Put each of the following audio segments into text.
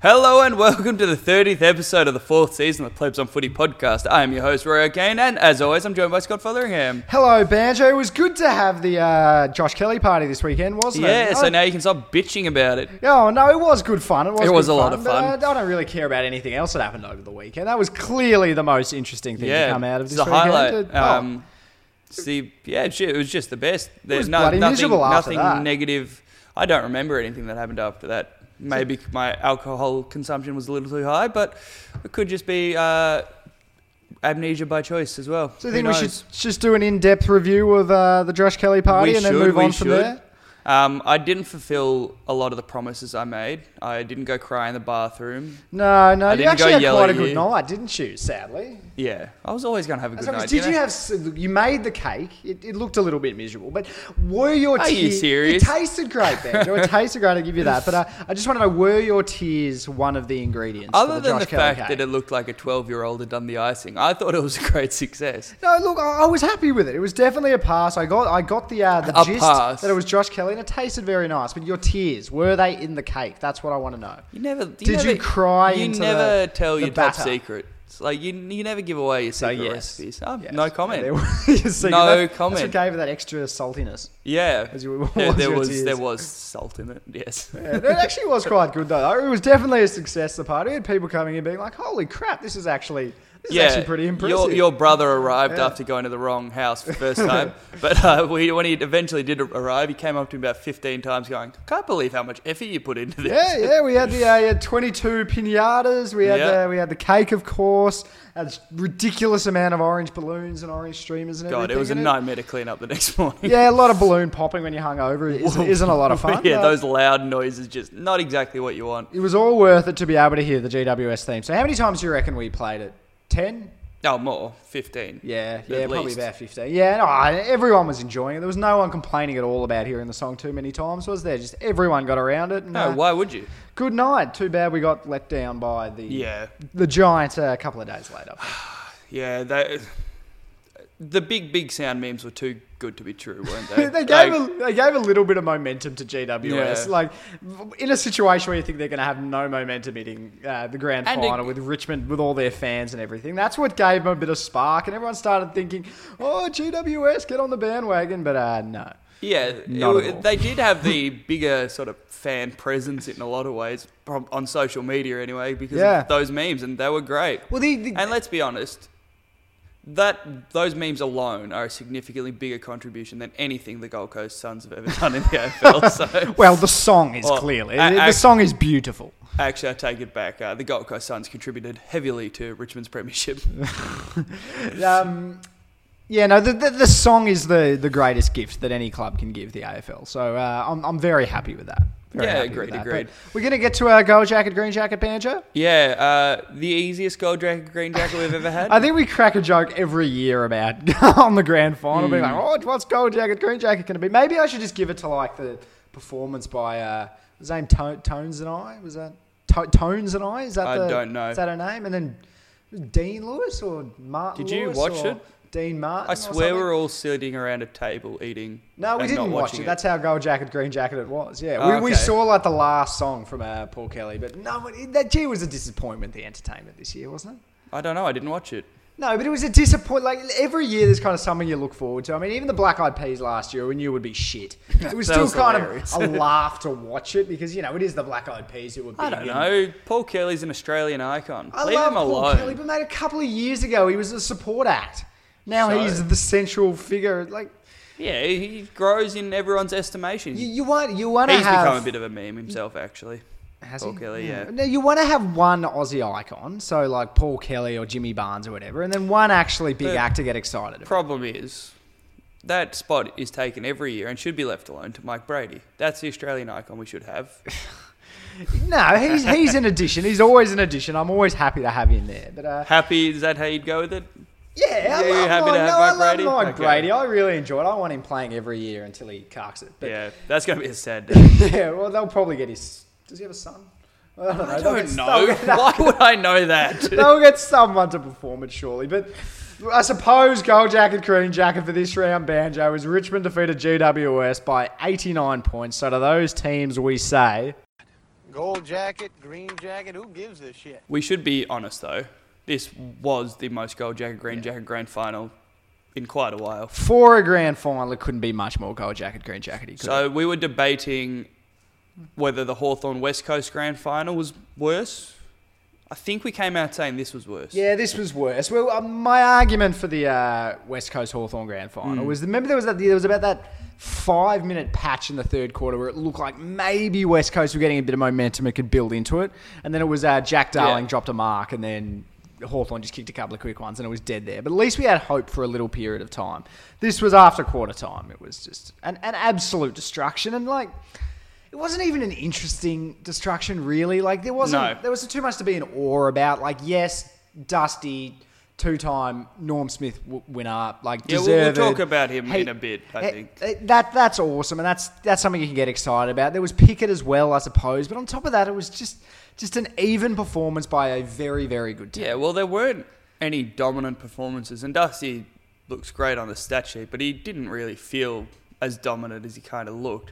Hello and welcome to the 30th episode of the fourth season of the Plebs on Footy podcast. I am your host, Roy O'Kane, and as always, I'm joined by Scott Fotheringham. Hello, Banjo. It was good to have the uh, Josh Kelly party this weekend, wasn't it? Yeah, so now you can stop bitching about it. Oh no, it was good fun. It was, It was good a lot of but, fun. uh, I don't really care about anything else that happened over the weekend. That was clearly the most interesting thing Yeah, to come out of it's this the weekend. highlight. Oh, Um, see, yeah, shit, it was just the best. There's was no bloody nothing, miserable after nothing that. negative. I don't remember anything that happened after that. Maybe my alcohol consumption was a little too high, but it could just be uh, amnesia by choice as well. so you Who think we should just do an in-depth review of uh, the Josh Kelly party We and then move on from should. there? Um, I didn't fulfill a lot of the promises I made. I didn't go cry in the bathroom. No, no. I You didn't actually go had yell quite a at good you. night, didn't you? Sadly. Yeah, I was always going to have a good night. did you know? have? s- You made the cake. It, it looked a little bit miserable, but were your Are you tears? serious? It tasted great, Banjo. it tasted great. I give you that. But uh, I just want to know: were your tears one of the ingredients? for Other the than Josh the Kelly fact cake? that it looked like a 12 year old had done the icing, I thought it was a great success. No, look, I, I was happy with it. It was definitely a pass. I got, I got the uh, the A gist pass. that it was Josh Kelly, and it tasted very nice. But your tears were they in the cake? That's what I want to know. You never. You Did never, you cry You never the- tell the your top secret. secrets. Like you, you never give away your So secret yes, recipes. Oh, Yes. No comment. There was- No that's- comment. That's what gave it that extra saltiness. yeah, you- what there, was there was tears? there was salt in it. Yes. Yeah, it actually was quite good though. It was definitely a success. The party had people coming in being like, "Holy crap, this is actually this is actually pretty impressive." Your, your brother arrived Yeah. after going to the wrong house for the first time. but uh, we, when he eventually did arrive, he came up to me about 15 times going, Can't believe how much effort you put into this. yeah, yeah, we had the uh, we had 22 pinatas. We had Yeah. the, we had the cake, of course. A ridiculous amount of orange balloons and orange streamers and God, everything. it was a nightmare to clean up the next morning. Yeah, a lot of balloon popping when you're hungover isn't, isn't a lot of fun. yeah, those loud noises, just not exactly what you want. It was all worth it to be able to hear the GWS theme. So, how many times do you reckon we played it? Ten? Oh, more, 15. Yeah, yeah, probably about 15. Yeah, no, everyone was enjoying it. There was no one complaining at all about hearing the song too many times, was there? Just everyone got around it. and, No, uh, why would you? Good night. Too bad we got let down by the Yeah, the Giants uh, a couple of days later. yeah. They, the big, big sound memes were too good to be true, weren't they? they gave Like, a, they gave a little bit of momentum to GWS. Yeah. Like in a situation where you think they're going to have no momentum hitting uh, the grand And final it- with Richmond, with all their fans and everything. That's what gave them a bit of spark, and everyone started thinking, "Oh, GWS, get on the bandwagon." But uh, no. yeah, it- they did have the bigger sort of fan presence in a lot of ways on social media anyway because Yeah. of those memes, and they were great. Well, the, the, And let's be honest, that those memes alone are a significantly bigger contribution than anything the Gold Coast Suns have ever done in the AFL. So well, the song is Well, clearly a- the song is beautiful. actually, I take it back. Uh, the Gold Coast Suns contributed heavily to Richmond's premiership. Um, yeah, no, the, the, the song is the, the greatest gift that any club can give the AFL. So uh, I'm, I'm very happy with that. Very Yeah, agreed, agreed. But We're going to get to our gold jacket, green jacket banjo. yeah, uh, the easiest gold jacket, green jacket we've ever had. I think we crack a joke every year about on the grand final, being like, Hmm. oh, what's gold jacket, green jacket going to be? Maybe I should just give it to like the performance by, uh, was his name To- Tones and I? Was that to- Tones and I? Is that I the, don't know. Is that her name? And then Dean Lewis or Martin Did you Lewis watch or it? Dean Martin? I swear we're all sitting around a table eating. No, we didn't watch watching it. That's how gold jacket, green jacket it was. Yeah, Oh, we, we saw like the last song from uh, Paul Kelly, but no, it, that gee was a disappointment. The entertainment this year, wasn't it? I don't know. I didn't watch it. No, but it was a disappointment. Like every year, there's kind of something you look forward to. I mean, even the Black Eyed Peas last year, we knew would be shit. It was still was kind hilarious. of a laugh to watch it because you know it is the Black Eyed Peas who were big. I don't know. Paul Kelly's an Australian icon. I Leave love him Paul alone. Kelly, but mate, a couple of years ago, he was a support act. Now So? he's the central figure. Like Yeah, he grows in everyone's estimation. you, you want, you want to He's have. become a bit of a meme himself, actually. Has Paul he? Kelly, yeah. No, you want to have one Aussie icon, so like Paul Kelly or Jimmy Barnes or whatever, and then one actually big The actor get excited. About. Problem is, that spot is taken every year and should be left alone to Mike Brady. That's the Australian icon we should have. No, he's he's an addition. He's always an addition. I'm always happy to have him there. But uh, Happy? Is that how you'd go with it? Yeah, I you love happy to have no, Mike I love Brady? Mike Okay. Brady. I really enjoy it. I want him playing every year until he carks it. But yeah, that's going to be a sad day. yeah, well, they'll probably get his. Does he have a son? I don't know. I They'll don't know. they'll get- Why would I know that? They'll get someone to perform it, surely. But I suppose gold jacket, green jacket for this round, Banjo, is Richmond defeated GWS by 89 points. So to those teams, we say, Gold jacket, green jacket, who gives a shit? We should be honest though. This was the most gold jacket, green jacket grand final in quite a while. For a grand final, it couldn't be much more gold jacket, green jacket. So we were debating whether the Hawthorn West Coast grand final was worse. I think we came out saying this was worse. Yeah, this was worse. Well, uh, my argument for the uh, West Coast Hawthorn grand final was remember there was that there was about that five minute patch in the third quarter where it looked like maybe West Coast were getting a bit of momentum and could build into it, and then it was uh, Jack Darling Yeah. dropped a mark, and then Hawthorn just kicked a couple of quick ones, and it was dead there. But at least we had hope for a little period of time. This was after quarter time. It was just an, an absolute destruction, and like. It wasn't even an interesting destruction, really. Like there wasn't. No. There was too much to be in awe about. Like yes, Dusty, two-time Norm Smith w- winner, like Yeah, we'll, we'll talk about him Hey, in a bit. I think. that that's awesome, and that's that's something you can get excited about. There was Pickett as well, I suppose, but on top of that, it was just just an even performance by a very very good team. Yeah, well, there weren't any dominant performances, and Dusty looks great on the stat sheet, but he didn't really feel as dominant as he kind of looked.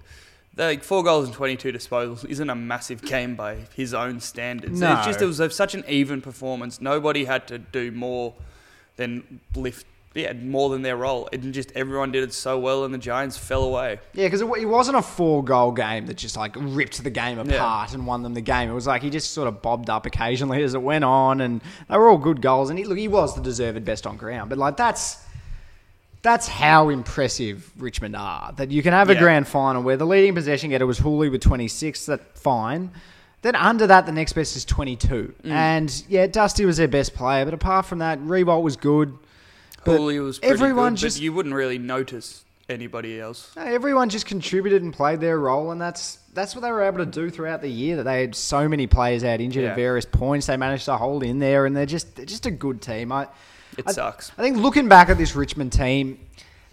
Like four goals and twenty-two disposals isn't a massive game by his own standards. No. It's just it was such an even performance. Nobody had to do more than lift. Yeah, more than their role. It just everyone did it so well, and the Giants fell away. Yeah, because it, it wasn't a four-goal game that just like ripped the game Yeah. apart and won them the game. It was like he just sort of bobbed up occasionally as it went on, and they were all good goals. And he, look, he was the deserved best on ground, but like that's that's how impressive Richmond are. That you can have a Yeah. grand final where the leading possession getter was Houli with 26. That fine. Then under that, the next best is 22. Mm. And yeah, Dusty was their best player, but apart from that, Riewoldt was good. But Houli was pretty everyone good, just but you wouldn't really notice anybody else. no, everyone just contributed and played their role, and that's that's what they were able to do throughout the year. That they had so many players out injured Yeah. at various points, they managed to hold in there, and they're just they're just a good team. I, It I- sucks. I think looking back at this Richmond team,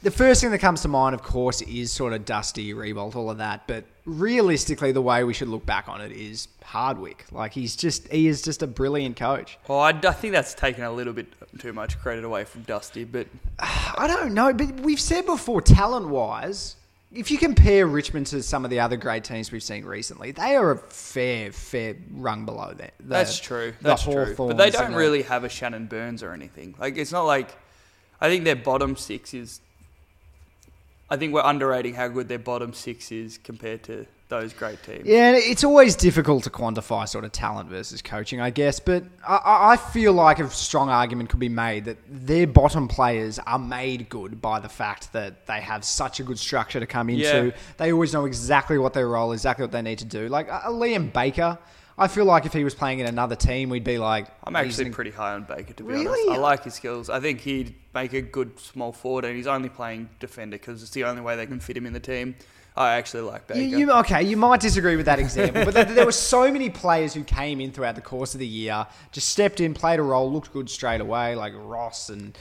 the first thing that comes to mind, of course, is sort of Dusty, Riewoldt, all of that. But realistically, the way we should look back on it is Hardwick. Like he's just he is just a brilliant coach. Oh, I, I think that's taken a little bit too much credit away from Dusty, but I don't know, but we've said before, talent wise, if you compare Richmond to some of the other great teams we've seen recently, they are a fair, fair rung below that. The- that's true. That's true. But they don't the- really have a Shannon Burns or anything. Like it's not like I think their bottom six is. I think we're underrating how good their bottom six is compared to those great teams. Yeah, and it's always difficult to quantify sort of talent versus coaching, I guess. But I- I, I feel like a strong argument could be made that their bottom players are made good by the fact that they have such a good structure to come into. Yeah. They always know exactly what their role, exactly what they need to do. Like uh, Liam Baker, I feel like if he was playing in another team, we'd be like, I'm actually pretty high on Baker to be Really? honest. I like his skills. I think he'd make a good small forward, and he's only playing defender because it's the only way they can fit him in the team. I actually like Baker. You, you, okay, you might disagree with that example, but there, there were so many players who came in throughout the course of the year, just stepped in, played a role, looked good straight away, like Ross and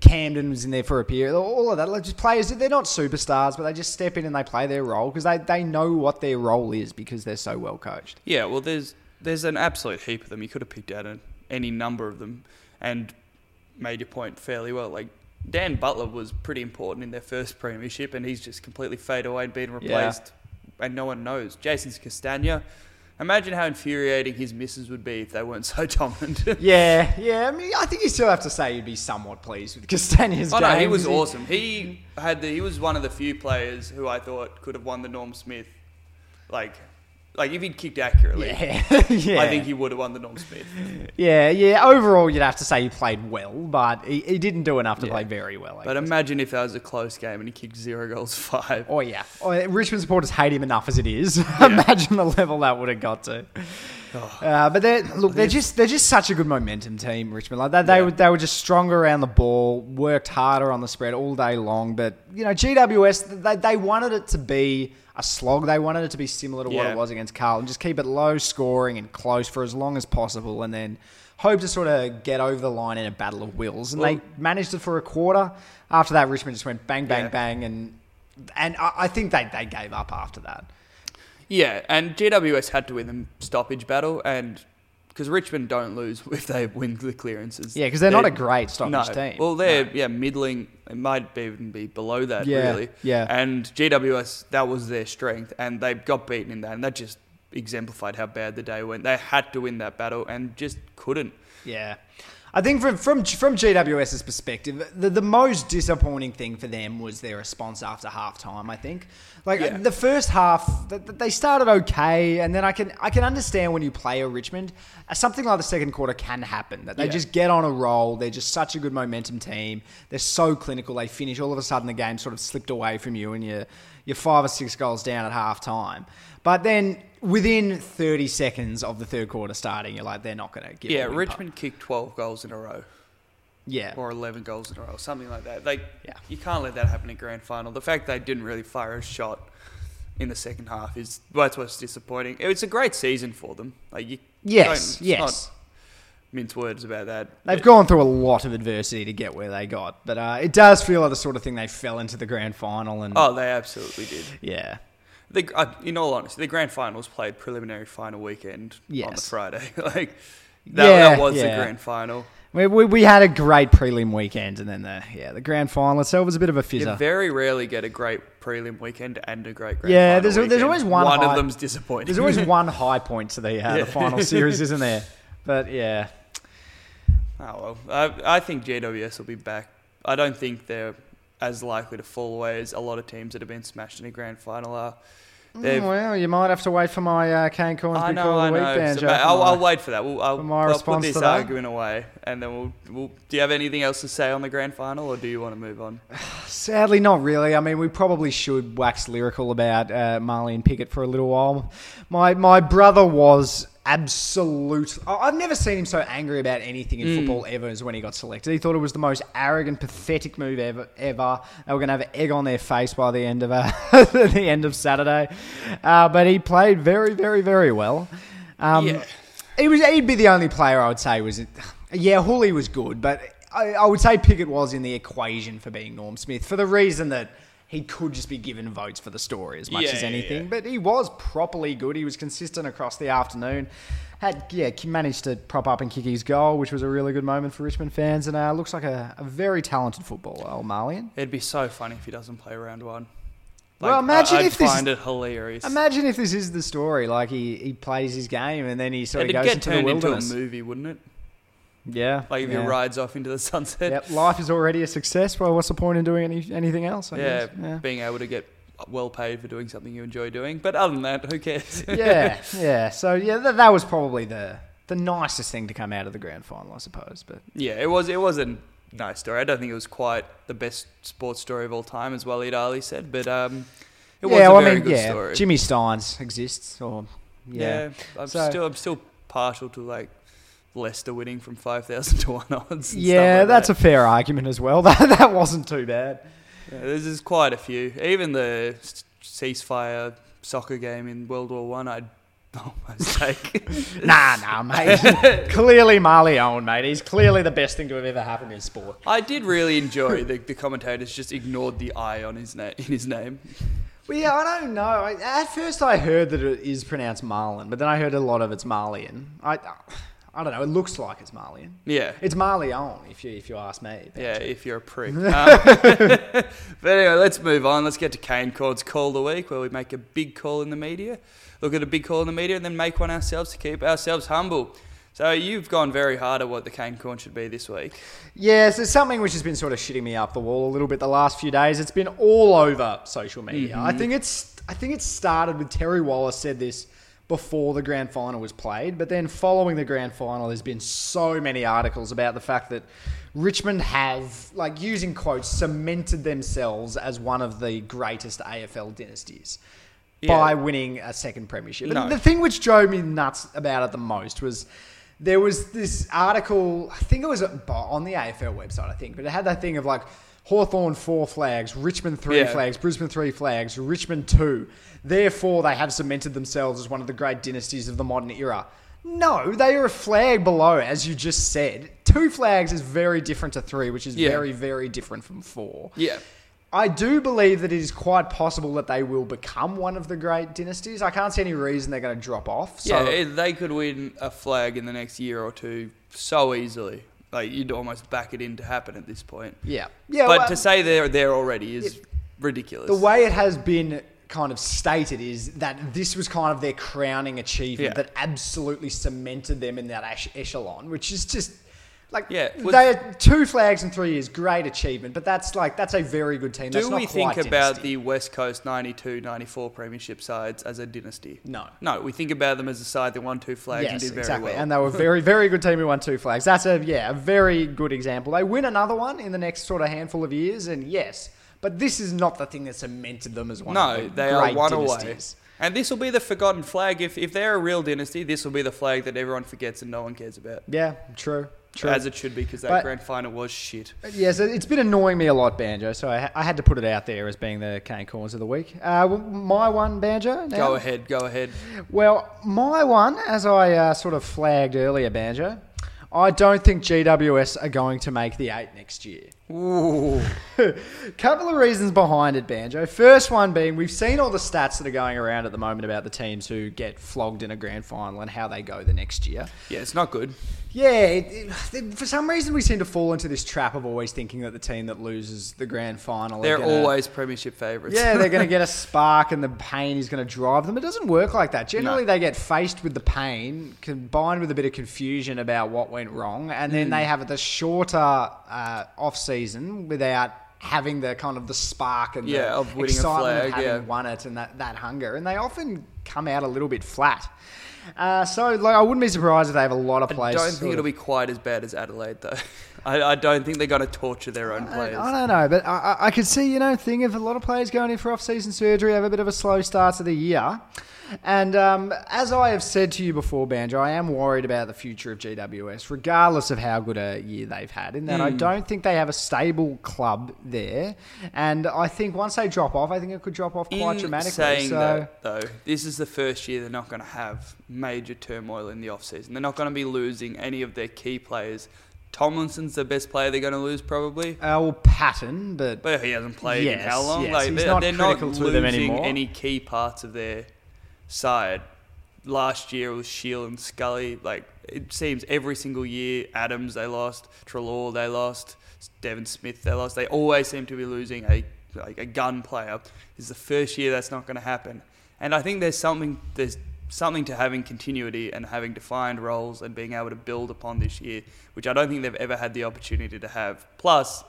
Camden was in there for a period. All of that, like just players. They're not superstars, but they just step in and they play their role because they, they know what their role is because they're so well coached. Yeah, well, there's there's an absolute heap of them. You could have picked out any number of them and made your point fairly well. Like Dan Butler was pretty important in their first premiership, and he's just completely faded away and been Yeah. replaced, and no one knows. Jason Castagna. Imagine how infuriating his misses would be if they weren't so dominant. Yeah, yeah. I mean, I think you still have to say you'd be somewhat pleased with Castagna's Oh no, he was awesome. He had the, he was one of the few players who I thought could have won the Norm Smith. Like, like if he'd kicked accurately, Yeah, yeah. I think he would have won the Norm Smith. Yeah, yeah. Overall, you'd have to say he played well, but he, he didn't do enough to Yeah. play very well. I But guess. imagine if that was a close game and he kicked zero goals five. Oh yeah, oh, Richmond supporters hate him enough as it is. Imagine the level that would have got to. Uh, but they're look, they're just they're just such a good momentum team, Richmond. Like they, they, were, they were just stronger around the ball, worked harder on the spread all day long. But you know, GWS they, they wanted it to be a slog. They wanted it to be similar to what Yeah. it was against Carlton. Just keep it low scoring and close for as long as possible, and then hope to sort of get over the line in a battle of wills. And they managed it for a quarter. After that, Richmond just went bang, bang, Yeah. bang, and and I, I think they, they gave up after that. Yeah, and GWS had to win the stoppage battle, and because Richmond don't lose if they win the clearances. Yeah, because they're, not a great stoppage no. team. Well, they're No. yeah middling. It might even be below that Yeah, really. yeah. And GWS that was their strength, and they got beaten in that, and that just exemplified how bad the day went. They had to win that battle and just couldn't. Yeah. I think from from from GWS's perspective, the, the most disappointing thing for them was their response after halftime. I think, like Yeah. the first half, th- th- they started okay, and then I can I can understand when you play a Richmond, uh, something like the second quarter can happen. That they Yeah. just get on a roll. They're just such a good momentum team. They're so clinical. They finish. All of a sudden, the game sort of slipped away from you, and you're you're five or six goals down at halftime. But then within 30 seconds of the third quarter starting, you're like, they're not going to give. Yeah, Richmond kicked 12 goals in a row. Yeah. or 11 goals in a row, something like that. Like, Yeah. you can't let that happen in grand final. The fact they didn't really fire a shot in the second half is well, that's what's disappointing. It's a great season for them. Like, you Yes, yes. not mince words about that. They've But- gone through a lot of adversity to get where they got, but uh, it does feel like the sort of thing they fell into the grand final and Oh, they absolutely did. yeah, The, uh, in all honesty, the grand final was played preliminary final weekend on the Yes. Friday. like, that, Yeah, that was yeah. the grand final. we, we, we had a great prelim weekend, and then the yeah the grand final itself was a bit of a You very rarely get a great prelim weekend and a great grand Yeah, final there's a- there's always one One high- of them's disappointing. There's always one high point to the uh, Yeah. the final series, isn't there? But yeah, Oh well, I, I think GWS will be back. I don't think they're as likely to fall away as a lot of teams that have been smashed in a grand final are. They've- Mm, well, you might have to wait for my uh, Kane Cornes I know, I of the week know. banjo. So, I'll, I'll wait for that. We'll, I'll, my I'll put this argument away, and then we'll, we'll. Do you have anything else to say on the grand final, or do you want to move on? Sadly, not really. I mean, we probably should wax lyrical about uh, Marlion Pickett for a little while. My my brother was absolute. I've never seen him so angry about anything in football ever as when he got selected. He thought it was the most arrogant, pathetic move ever. Ever. They were going to have egg on their face by the end of uh, the end of Saturday, uh, but he played very, very, very well. Um, Yeah. he was. He'd be the only player I would say was. Yeah, Houli was good, but I, I would say Pickett was in the equation for being Norm Smith for the reason that he could just be given votes for the story as much Yeah, as anything. yeah. But he was properly good. He was consistent across the afternoon. Had yeah managed to prop up and kick his goal, which was a really good moment for Richmond fans, and uh, looks like a, a very talented footballer, Marlion. It'd be so funny if he doesn't play round one. Well, imagine I, if this- find it hilarious. Imagine if this is the story, like he, he plays his game and then he sort It'd of goes get into the turned into a wilderness. movie, wouldn't it? Yeah, Like if yeah. he rides off into the sunset. Yep, life is already a success. Well, what's the point in doing any, anything else? I Yeah, yeah. being able to get well paid for doing something you enjoy doing. But other than that, who cares? yeah, yeah. So yeah, that, that was probably the the nicest thing to come out of the grand final, I suppose. But Yeah, it was. It was a nice story. I don't think it was quite the best sports story of all time, as Waleed Aly said, but um, it was yeah, a well, very I mean, good yeah, story. Jimmy Stynes exists, or yeah, yeah, I'm So- still I'm still partial to like Leicester winning from five thousand to one odds. and stuff yeah, like that's that. a fair argument as well. That that wasn't too bad. Yeah, there's, quite a few. Even the ceasefire soccer game in World War One, I'd almost take. Nah, nah, mate. clearly, Marley Owen, mate. He's clearly the best thing to have ever happened in sport. I did really enjoy the, the commentators just ignored the I on his name in his name. Well, yeah, I don't know. I, at first, I heard that it is pronounced Marlin, but then I heard a lot of it's Marlian. I, I don't know. It looks like it's Marlian. Yeah. It's Marley Owen, if you if you ask me. Yeah, if you're a prick. Um, but anyway, let's move on. Let's get to Kane Cornes' call of the week, where we make a big call in the media, look at a big call in the media, and then make one ourselves to keep ourselves humble. So you've gone very hard at what the Kane Cornes should be this week. Yes, it's something which has been sort of shitting me up the wall a little bit the last few days. It's been all over social media. I think it's I think it started with Terry Wallace said this before the grand final was played, but then following the grand final there's been so many articles about the fact that Richmond have like using quotes cemented themselves as one of the greatest AFL dynasties. Yeah. By winning a second premiership. No. The thing which drove me nuts about it the most was there was this article, I think it was on the AFL website, I think, but it had that thing of like Hawthorn four flags, Richmond three Yeah. flags, Brisbane three flags, Richmond two. Therefore, they have cemented themselves as one of the great dynasties of the modern era. No, they are a flag below, as you just said. Two flags is very different to three, which is Yeah. very, very different from four. Yeah. I do believe that it is quite possible that they will become one of the great dynasties. I can't see any reason they're going to drop off. So yeah, they could win a flag in the next year or two so easily. Like you'd almost back it in to happen at this point. yeah, yeah. but well, to say they're there already is ridiculous. the way it has been kind of stated is that this was kind of their crowning achievement Yeah. that absolutely cemented them in that echelon, which is just like Yeah, was- they had two flags in three years, great achievement. But that's like that's a very good team. That's Do we think about the West Coast 92 94 premiership sides as a dynasty? No. No, we think about them as a side that won two flags and did very exactly. well. And they were very, very good team who won two flags. That's a yeah, a very good example. They win another one in the next sort of handful of years, and yes, but this is not the thing that cemented them as one. of no, the they are great one away. And this will be the forgotten flag. If, if they're a real dynasty, this will be the flag that everyone forgets and no one cares about. Yeah, true, true. As it should be, because that But- grand final was shit. Yes, it's been annoying me a lot, Banjo. So I, I had to put it out there as being the Kane Cornes of the week. Uh, well, my one, Banjo. now? Go ahead, go ahead. Well, my one, as I uh, sort of flagged earlier, Banjo. I don't think GWS are going to make the eight next year. Ooh. Couple of reasons behind it, Banjo. First one being we've seen all the stats that are going around at the moment about the teams who get flogged in a grand final and how they go the next year. Yeah, it's not good. Yeah, it, it, for some reason we seem to fall into this trap of always thinking that the team that loses the grand final They're gonna, always premiership favourites. yeah, they're going to get a spark and the pain is going to drive them. It doesn't work like that. Generally, No. they get faced with the pain combined with a bit of confusion about what went wrong, and then they have the shorter uh, off season without having the kind of the spark and Yeah, the of winning a excitement flag, of having yeah. won it and that, that hunger, and they often come out a little bit flat. Uh, so, like, I wouldn't be surprised if they have a lot of players. I don't think it'll of- be quite as bad as Adelaide, though. I, I don't think they're going to torture their own players. I don't know, but I, I I could see, you know, thing of a lot of players going in for off-season surgery, have a bit of a slow start to the year. And um, as I have said to you before, Banjo, I am worried about the future of GWS, regardless of how good a year they've had. In that, I don't think they have a stable club there, and I think once they drop off, I think it could drop off quite In dramatically. saying so, that, though, this is the first year they're not going to have major turmoil in the off-season. They're not going to be losing any of their key players. Tomlinson's the best player they're going to lose, probably. uh, well, Patton, but But he hasn't played in how long? yes, like they're, not they're not to them losing anymore. any key parts of their side. Last year it was Shiel and Scully. Like it seems every single year, Adams they lost, Treloar they lost, Devon Smith they lost. They always seem to be losing a like a gun player. This is the first year that's not going to happen. And I think there's something there's something to having continuity and having defined roles and being able to build upon this year, which I don't think they've ever had the opportunity to have. Plus,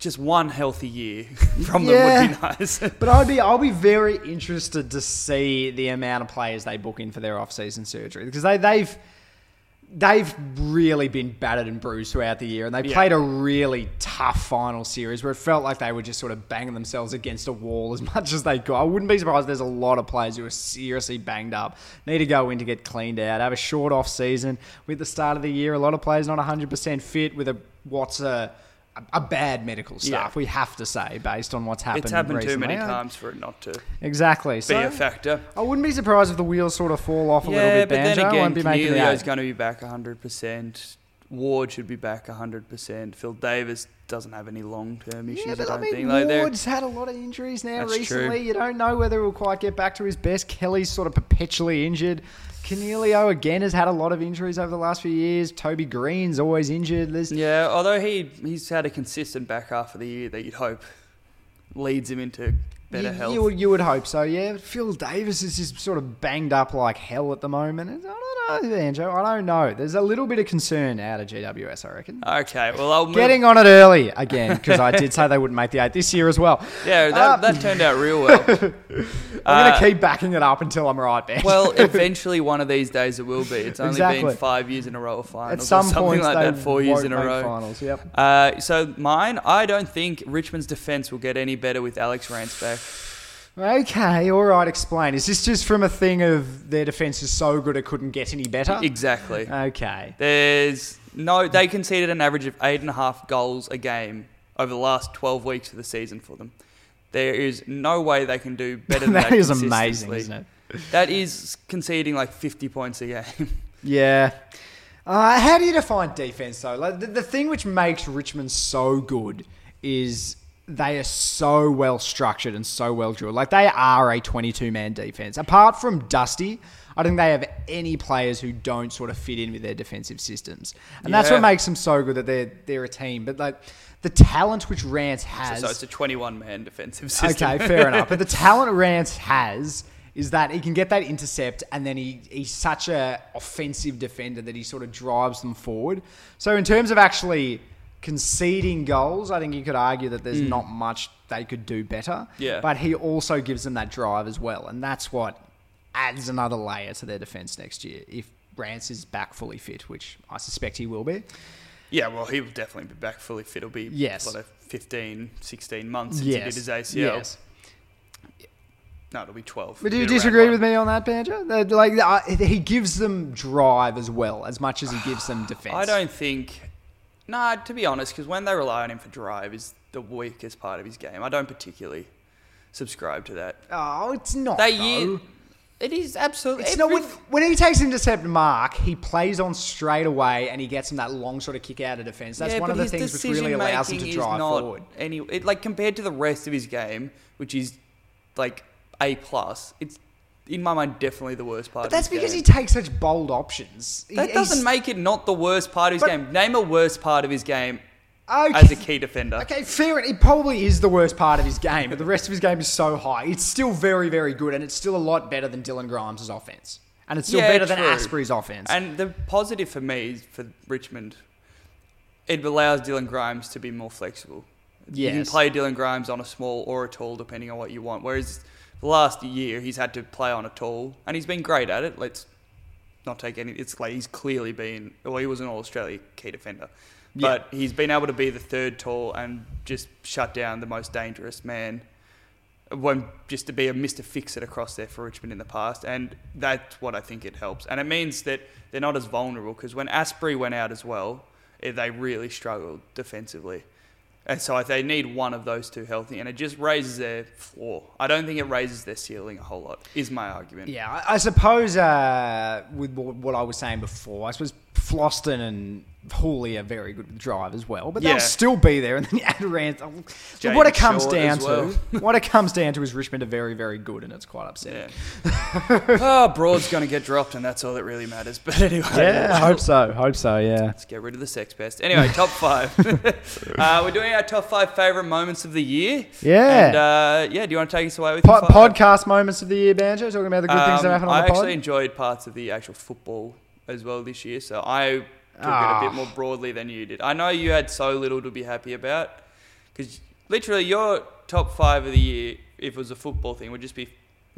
just one healthy year from them would be nice. But I'd be I'll be very interested to see the amount of players they book in for their off-season surgery because they they've they've really been battered and bruised throughout the year and they Yeah. played a really tough final series where it felt like they were just sort of banging themselves against a wall as much as they could. I wouldn't be surprised there's a lot of players who are seriously banged up, need to go in to get cleaned out, have a short off season with the start of the year. A lot of players not 100% fit with a what's a a bad medical staff, Yeah. we have to say, based on what's happened. it's happened too many times for it not to Exactly. be So a factor. I wouldn't be surprised if the wheels sort of fall off a little Yeah, bit. but then Banjo. I again, won't be making Coniglio's going to be back 100%. Ward should be back 100%. Phil Davis doesn't have any long-term issues, Yeah, I but don't I mean, think. Like, Ward's had a lot of injuries now recently. true. You don't know whether he'll quite get back to his best. Kelly's sort of perpetually injured. Coniglio again has had a lot of injuries over the last few years. Toby Greene's always injured. There's Yeah, although he he's had a consistent back half of the year that you'd hope leads him into better you, health. You, would- you would hope so, yeah. Phil Davis is just sort of banged up like hell at the moment. I don't know, Banjo. I don't know. There's a little bit of concern out of GWS, I reckon. okay, well I'll move, Getting on it early again because I did say they wouldn't make the eight this year as well. yeah, that, Uh, that turned out real well. I'm Uh, going to keep backing it up until I'm right, man. well, eventually one of these days it will be. It's only Exactly. been five years in a row of finals. at or some something point, like that, four years in a row. Finals, yep. Uh, so mine, I don't think Richmond's defence will get any better with Alex Rance back. Okay, all right. Explain. Is this just from a thing of their defense is so good it couldn't get any better? Exactly. Okay. There's no. They conceded an average of eight and a half goals a game over the last twelve weeks of the season for them. There is no way they can do better than that. that is amazing, isn't it? That is conceding like fifty points a game. Yeah. Uh, how do you define defense though? Like the, the thing which makes Richmond so good is they are so well structured and so well drilled. Like they are a 22 man defense. Apart from Dusty, I don't think they have any players who don't sort of fit in with their defensive systems, and that's what makes them so good that they're they're a team. But like the talent which Rance has, So it's a 21 man defensive system. Okay, fair enough. But the talent Rance has is that he can get that intercept, and then he, he's such a offensive defender that he sort of drives them forward. So in terms of actually conceding goals, I think you could argue that there's not much they could do better. Yeah. But he also gives them that drive as well, and that's what adds another layer to their defense next year if Rance is back fully fit, which I suspect he will be. Yeah, well, he will definitely be back fully fit. It'll be Yes. a 15, 16 months since he did his ACL. Yes. No, it'll be 12. But do you disagree with me on that, Banjo? That, like, uh, he gives them drive as well, as much as he gives them defense. I don't think. Nah, to be honest, because when they rely on him for drive is the weakest part of his game. I don't particularly subscribe to that. Oh, it's not. They though. year, it is absolutely. It's not when, when he takes intercept mark, he plays on straight away and he gets him that long sort of kick out of defense. That's Yeah, one of the things which really allows him to drive not forward. Any, it, like compared to the rest of his game, which is like A plus, it's in my mind definitely the worst part. But that's because game. he takes such bold options. That he's- doesn't make it not the worst part of his game. Name a worst part of his game Okay. as a key defender. Okay, fair. It probably is the worst part of his game, but the rest of his game is so high. It's still very, very good, and it's still a lot better than Dylan Grimes' offense. And it's still Yeah, better than. Astbury's offense. And the positive for me is for Richmond, it allows Dylan Grimes to be more flexible. Yes. You can play Dylan Grimes on a small or a tall, depending on what you want. Whereas the last year, he's had to play on a tall, and he's been great at it. Let's not take any. It's like he's clearly been. Well, he was an All Australia key defender, but he's been able to be the third tall and just shut down the most dangerous man. When just to be a Mr. Fix It across there for Richmond in the past, and that's what I think it helps. And it means that they're not as vulnerable because when Astbury went out as well, eh, they really struggled defensively. And so they need one of those two healthy, and it just raises their floor. I don't think it raises their ceiling a whole lot. Is my argument. Yeah, I, I suppose uh, with what what I was saying before, I suppose Vlastuin and Houli are very good with drive as well, but Yeah. they'll still be there. And then you add Rance. James what it comes Short down well. to, what it comes down to is Richmond are very, very good, and it's quite upsetting. Yeah. oh, Broad's going to get dropped, and that's all that really matters. But anyway, Yeah, I hope so. Hope so. Yeah. Let's get rid of the sex pest. Anyway, top five. uh, we're doing our top five favorite moments of the year. Yeah. And uh, yeah, do you want to take us away with Po- podcast moments of the year, Banjo. Talking about the good things that Um, happen on I the pod. I actually enjoyed parts of the actual football as well this year, so I took it a Ah. bit more broadly than you did. I know you had so little to be happy about because literally your top five of the year, if it was a football thing, would just be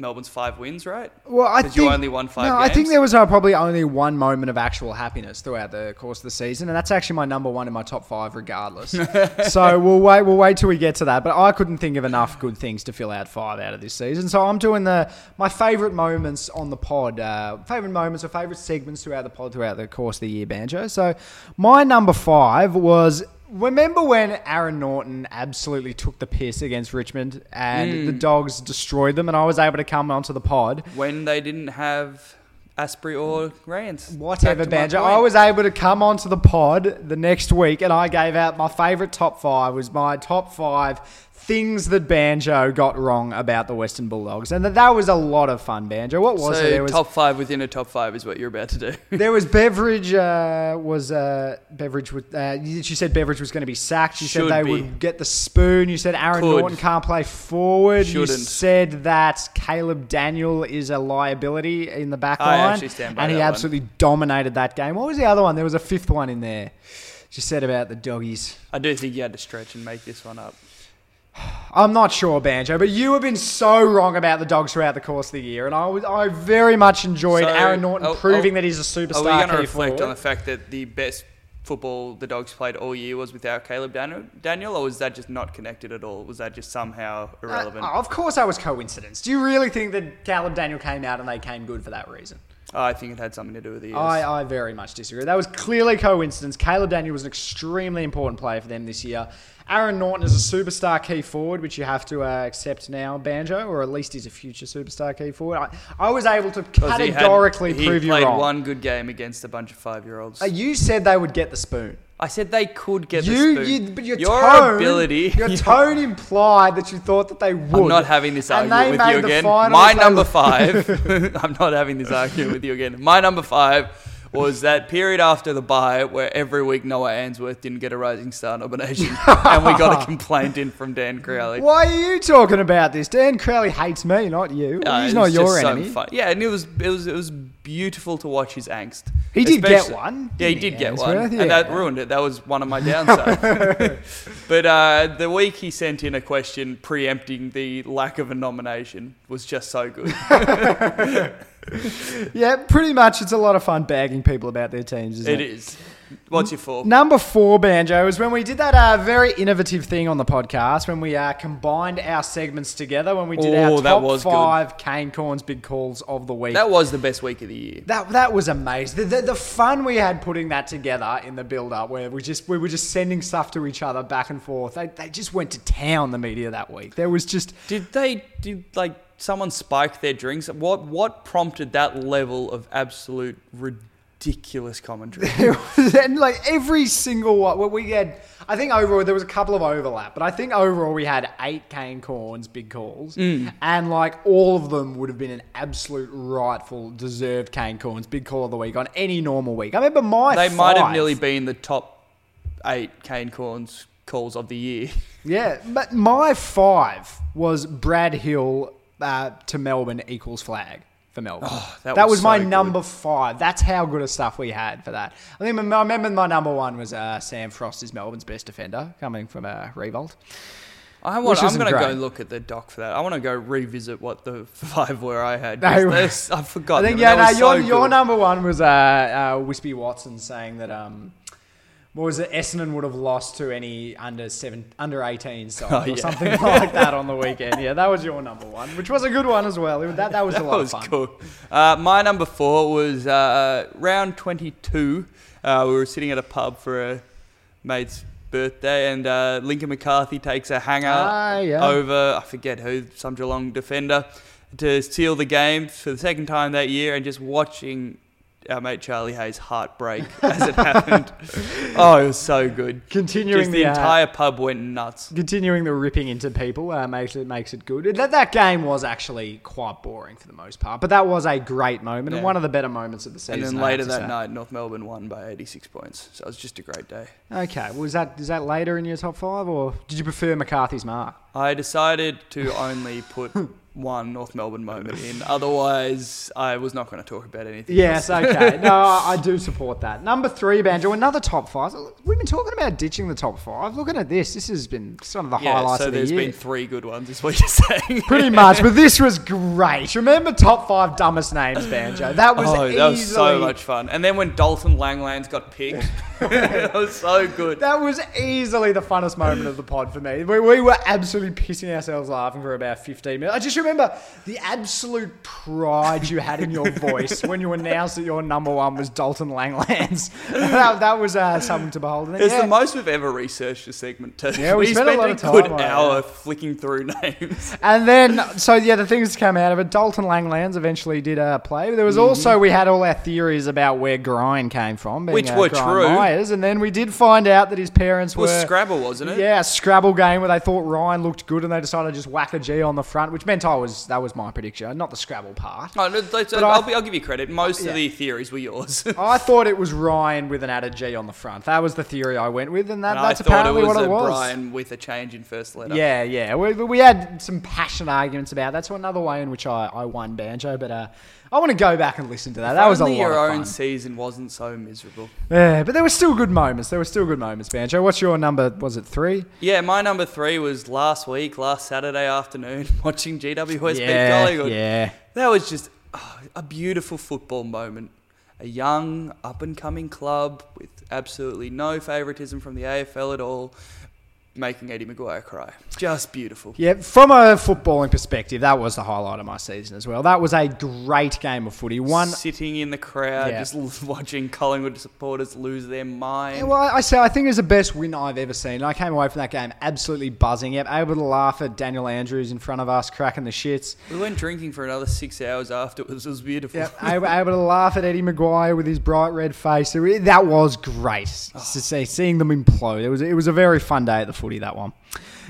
Melbourne's five wins, right? Well, I think you only won five No, I think there was uh, probably only one moment of actual happiness throughout the course of the season, and that's actually my number one in my top five, regardless. so we'll wait. We'll wait till we get to that. But I couldn't think of enough good things to fill out five out of this season. So I'm doing the my favourite moments on the pod, uh, favourite moments or favourite segments throughout the pod throughout the course of the year, banjo. So my number five was. Remember when Aaron Naughton absolutely took the piss against Richmond and the hmm. Dogs destroyed them, and I was able to come onto the pod When they didn't have Astbury or Rance. Whatever, Back to my Banjo. I was able to come onto the pod the next week and I gave out my favourite top five was my top five things that Banjo got wrong about the Western Bulldogs. And that, that was a lot of fun, Banjo. What was so it? There was top five within a top five is what you're about to do. there was Beveridge uh, was uh, Beveridge was, uh, she said Beveridge was going to be sacked. You Should said they be. would get the spoon. You said Aaron Could. Norton can't play forward. You Shouldn't. said that Caleb Daniel is a liability in the back I line. actually stand by and he that one. absolutely dominated that game. What was the other one? There was a fifth one in there. She said about the doggies. I do think you had to stretch and make this one up. I'm not sure, Banjo, but you have been so wrong about the dogs throughout the course of the year, and I was I very much enjoyed So, Aaron Naughton oh, proving oh, that he's a superstar. Are we going to key reflect forward. on the fact that the best football the Dogs played all year was without Caleb Daniel, Daniel or was that just not connected at all? Was that just somehow irrelevant? Uh, of course, that was coincidence. Do you really think that Caleb Daniel came out and they came good for that reason? I think it had something to do with the years. I, I very much disagree. That was clearly coincidence. Caleb Daniel was an extremely important player for them this year. Aaron Naughton is a superstar key forward, which you have to uh, accept now, Banjo, or at least he's a future superstar key forward. I, I was able to 'Cause he had- categorically he prove you played one good game against a bunch of five-year-olds. Uh, you said they would get the spoon. I said they could get You, the spoon. you, but your, your tone, ability. your tone implied that you thought that they would. I'm not having this And argument with you again. My number five. I'm not having this argument with you again. My number five was that period after the bye where every week Noah Answerth didn't get a Rising Star nomination, and we got a complaint in from Dan Crowley. Why are you talking about this? Dan Crowley hates me, not you. Uh, He's not your so enemy. fun. Yeah, and it was it was it was beautiful to watch his angst. He did get one, Yeah, he did get one, Answerth? and that ruined it. That was one of my downsides. but uh, the week he sent in a question preempting the lack of a nomination was just so good. Yeah, pretty much. It's a lot of fun bagging people about their teams, isn't it it? is. What's your four? Number four, Banjo, is when we did that uh, very innovative thing on the podcast when we uh, combined our segments together when we did Oh, our that top was good. five Kane Cornes big calls of the week. That was the best week of the year. That that was amazing. The, the, the fun we had putting that together in the build up, where we just we were just sending stuff to each other back and forth. They, they just went to town. The media that week. There was just Did they did like someone spiked their drinks? What what prompted that level of absolute ridiculous commentary? and like every single one. Well, we had. I think overall there was a couple of overlap, but I think overall we had eight Kane Cornes big calls, Mm. and like all of them would have been an absolute rightful, deserved Kane Cornes big call of the week on any normal week. I remember my they might have nearly been the top eight Kane Cornes calls of the year. Yeah, but my five was Brad Hill uh, to Melbourne equals flag for Melbourne. Oh, that that, was was, my so good. number five. That's how good a stuff we had for that. I think I remember my number one was uh, Sam Frost is Melbourne's best defender, coming from uh, Riewoldt. I want, I'm going to go look at the doc for that. I want to go revisit what the five were I had. No. 'cause there's- I've forgotten. I think them, yeah, no, your, so your number one was uh, uh, Wispy Watson saying that um, what was it? Essendon would have lost to any under seven, under eighteen side Oh, or yeah. something like that on the weekend. Yeah, that was your number one, which was a good one as well. That that was a That lot was of fun. cool. Uh, my number four was uh, round 22. Uh, we were sitting at a pub for a mate's birthday, and uh, Lincoln McCarthy takes a hanger Ah, yeah. over, I forget who, some Geelong defender, to seal the game for the second time that year, and just watching our mate Charlie Hayes' heartbreak as it happened. Oh, it was so good. Continuing Just the the, uh, entire pub went nuts. continuing the ripping into people uh, makes it makes it good. That that game was actually quite boring for the most part, but that was a great moment Yeah. and one of the better moments of the season. And then later that say. night, North Melbourne won by 86 points. So it was just a great day. Okay, was that is that later in your top five, or did you prefer McCarthy's mark? I decided to only put one North Melbourne moment in. Otherwise, I was not going to talk about anything. Yes, okay. No, I do support that. Number three, Banjo, another top five. We've been talking about ditching the top five. Looking at this, this has been some of the Yeah, highlights so of the there's year. been three good ones, is what you're saying. Pretty much, but this was great. Remember top five dumbest names, Banjo? That was oh, easily, that was so much fun. And then when Dalton Langlands got picked, that was so good. That was easily the funnest moment of the pod for me. We, we were absolutely pissing ourselves laughing for about 15 minutes. I just remember the absolute pride you had in your voice when you announced that your number one was Dalton Langlands. that, that was uh, something to behold. Then, It's yeah, the most we've ever researched a segment too. Yeah, we spent a lot of time good hour flicking through names. And then, so yeah, the things that came out of it, Dalton Langlands eventually did uh, play. There was also, we had all our theories about where Gryan came from, being, Which uh, were true. Miers. And then we did find out that his parents was were. Scrabble, wasn't it? Yeah, Scrabble game where they thought Ryan looked good and they decided to just whack a G on the front, which meant I was that was my prediction, not the Scrabble part. Oh, no, that's- I'll, I- be, I'll give you credit. Most Yeah. of the theories were yours. I thought it was Ryan with an added G on the front. That was the theory I went with, and that, and I that's it apparently was what it was. Brian with a change in first letter. Yeah, yeah. We, we had some passionate arguments about that's another way in which I, I won Banjo, but uh, I want to go back and listen to that. That was a lot your own season wasn't so miserable. Yeah, but there were still good moments. There were still good moments, Banjo. What's your number? Was it three? Yeah, my number three was last week, last Saturday afternoon, watching GWS beat yeah, Collingwood. yeah. That was just oh, a beautiful football moment. A young, up and coming club with absolutely no favouritism from the AFL at all, making Eddie McGuire cry. Just beautiful. Yeah, from a footballing perspective, that was the highlight of my season as well. That was a great game of footy. One sitting in the crowd, Yeah. just watching Collingwood supporters lose their mind. Yeah, well, I say I think it was the best win I've ever seen. I came away from that game absolutely buzzing. Yep, able to laugh at Daniel Andrews in front of us, cracking the shits. we went drinking for another six hours afterwards. It was beautiful. Yep, able, able to laugh at Eddie McGuire with his bright red face. That was great oh. to see, seeing them implode. It was it was a very fun day at the footy. That one.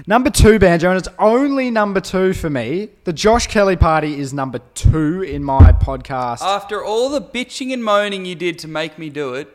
Number two, Banjo, and it's only number two for me. The Josh Kelly party is number two in my podcast. After all the bitching and moaning you did to make me do it,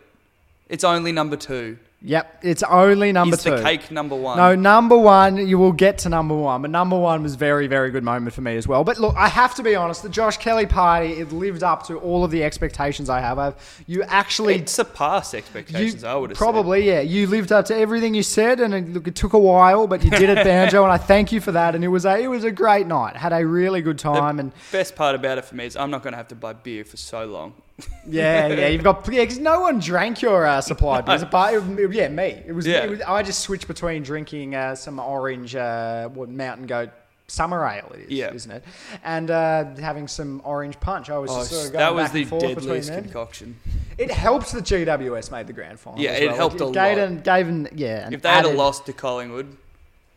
it's only number two. Yep, it's only number Is two. the cake number one? No, number one, you will get to number one, but number one was very, very good moment for me as well. But look, I have to be honest, the Josh Kelly party, it lived up to all of the expectations I have. I've, you actually It surpassed you, expectations, I would have probably, yeah. You lived up to everything you said, and it, look, it took a while, but you did it, Banjo, and I thank you for that. And it was a, it was a great night. Had a really good time, and. Best part about it for me is I'm not going to have to buy beer for so long. yeah, yeah, you've got yeah, because no one drank your uh, supply beers, but it, yeah, me. It was, Yeah. it was. I just switched between drinking uh, some orange, uh, what Mountain Goat summer ale it is, Yeah. isn't it? And uh, having some orange punch. I was Oh, sort of going that was back the and forth deadliest concoction. It helped that GWS made the grand final. Yeah, as it well. helped a gave lot. An, gave an, yeah, If they had a loss to Collingwood,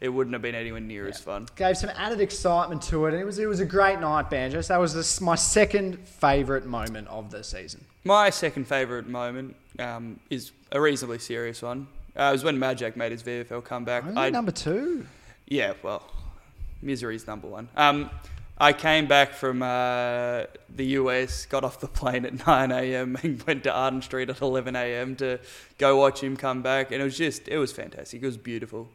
it wouldn't have been anywhere near as fun. gave some added excitement to it, and it was it was a great night, Banjo. So that was this, my second favourite moment of the season. My second favourite moment um, is a reasonably serious one. Uh, it was when Majak made his VFL comeback. Only I, number two. Yeah, well, misery's number one. Um, I came back from uh, the US, got off the plane at 9 a.m. and went to Arden Street at 11 a.m. to go watch him come back, and it was just, it was fantastic. It was beautiful.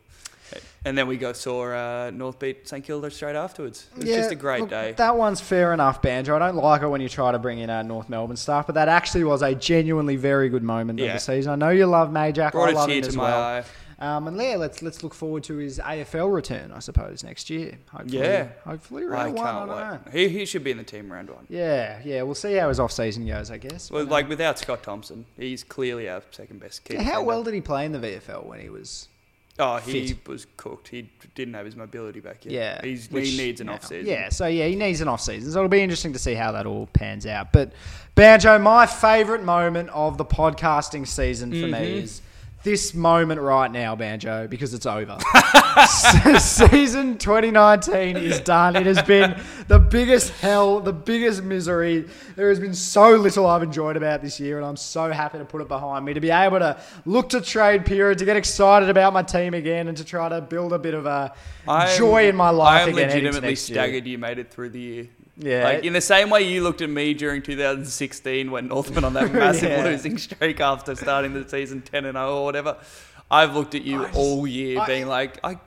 And then we go saw uh, North beat St Kilda straight afterwards. It was just a great look, day. That one's fair enough, Banjo. I don't like it when you try to bring in our North Melbourne stuff, but that actually was a genuinely very good moment of the season. I know you love Majak. Brought I a love him to as my well. eye. Um, and yeah, let's let's look forward to his AFL return, I suppose, next year. Hopefully, Yeah. hopefully I round one. I don't wait. know. He, he should be in the team round one. Yeah, yeah. We'll see how his off season goes, I guess. Well, But, like without Scott Thompson, he's clearly our second best uh, how well did he play in the VFL when he was? Oh, he fit? was cooked. He didn't have his mobility back yet. Yeah, He's, which- he needs an off season. Yeah, so yeah, he needs an off season. So it'll be interesting to see how that all pans out. But Banjo, my favourite moment of the podcasting season for Mm-hmm. me is this moment right now, Banjo, because it's over. season 2019 is done. It has been the biggest hell, the biggest misery. There has been so little I've enjoyed about this year, and I'm so happy to put it behind me. To be able to look to trade period, to get excited about my team again, and to try to build a bit of a I'm- joy in my life I am again. heading to legitimately next year. staggered you made it through the year. Yeah. Like in the same way you looked at me during 2016 when North went on that massive Yeah. losing streak after starting the season 10 and 0 or whatever. I've looked at you I just- all year I- being like, I'm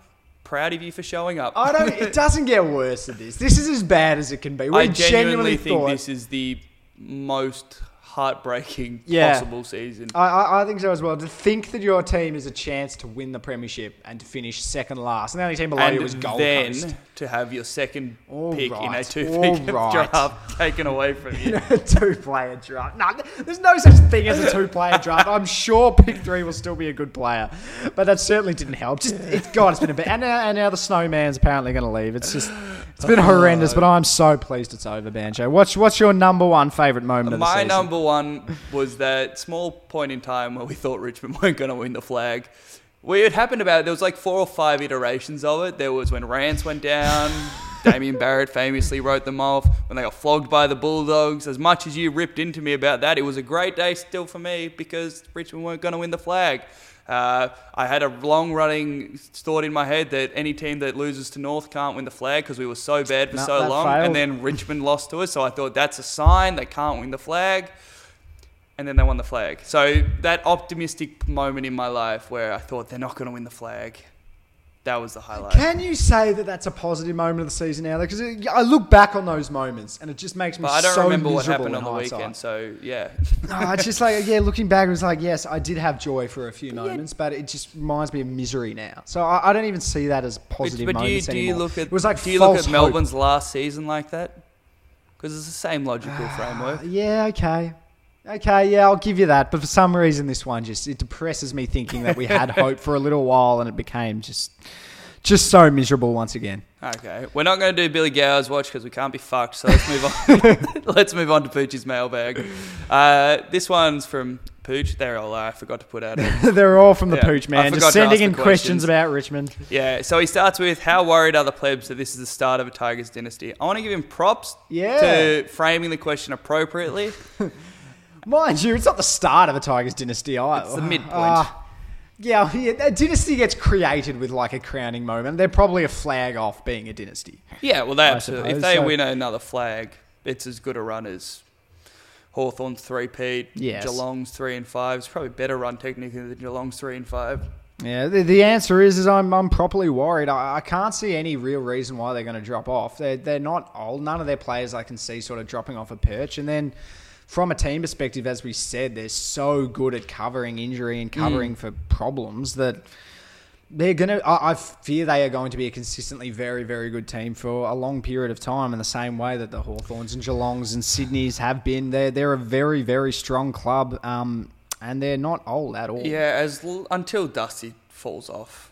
proud of you for showing up. I don't. It doesn't get worse than this. This is as bad as it can be. We I genuinely think thought. this is the most heartbreaking Yeah. possible season. I, I, I think so as well. To think that your team is a chance to win the premiership and to finish second last, and the only team below you was Gold then Coast. to have your second All pick in a two all pick right. draft taken away from you. two-player draft. No, there's no such thing as a two-player draft. I'm sure pick three will still be a good player, but that certainly didn't help. Just it's God, it's been a bit. And now, and now the snowman's apparently going to leave. It's just it's been oh, horrendous. But I'm so pleased it's over, Banjo. What's what's your number one favorite moment of the My season? number one was that small point in time where we thought Richmond weren't going to win the flag. We it happened about there was like four or five iterations of it. There was when Rance went down. Damien Barrett famously wrote them off when they got flogged by the Bulldogs. As much as you ripped into me about that, it was a great day still for me because Richmond weren't going to win the flag. Uh, I had a long running thought in my head that any team that loses to North can't win the flag because we were so bad for No, so long. failed. And then Richmond lost to us, so I thought that's a sign they can't win the flag. And then they won the flag. So that optimistic moment in my life where I thought they're not going to win the flag, that was the highlight. Can you say that that's a positive moment of the season now? Because I look back on those moments and it just makes me but I don't so remember what happened on the hindsight. weekend, so yeah. No, it's just like yeah, looking back, it was like yes, I did have joy for a few moments, but it just reminds me of misery now. So I, I don't even see that as But, positive but do you do you look at it was like do you look at hope. Melbourne's last season like that? Because it's the same logical ah, framework. Yeah, okay. Okay, yeah, I'll give you that. But for some reason, this one just it depresses me thinking that we had hope for a little while and it became just just so miserable once again. Okay, we're not going to do Billy Gowers watch because we can't be fucked. So let's move on. let's move on to Pooch's mailbag. Uh, this one's from Pooch. There all. I forgot to put out. They're all from the Yeah, pooch man, just sending in questions questions. about Richmond. yeah. So he starts with, "How worried are the plebs that this is the start of a Tigers dynasty?" I want to give him props Yeah. to framing the question appropriately. Mind you, it's not the start of a Tigers dynasty either. It's the midpoint. Ah, yeah, yeah, a dynasty gets created with like a crowning moment. They're probably a flag off being a dynasty. Yeah, well, they absolutely. If they so. win another flag, it's as good a run as Hawthorn's three peat. Yes. Geelong's three and five. It's probably a better run technically than Geelong's three and five. Yeah, the, the answer is is I'm I'm properly worried. I, I can't see any real reason why they're going to drop off. They're they're not old. None of their players I can see sort of dropping off a perch. And then from a team perspective, as we said, they're so good at covering injury and covering for problems that they're gonna. I, I fear they are going to be a consistently very very good team for a long period of time. In the same way that the Hawthorns and Geelongs and Sydneys have been, they're they're a very very strong club. Um, and they're not old at all. Yeah, as l- until Dusty falls off,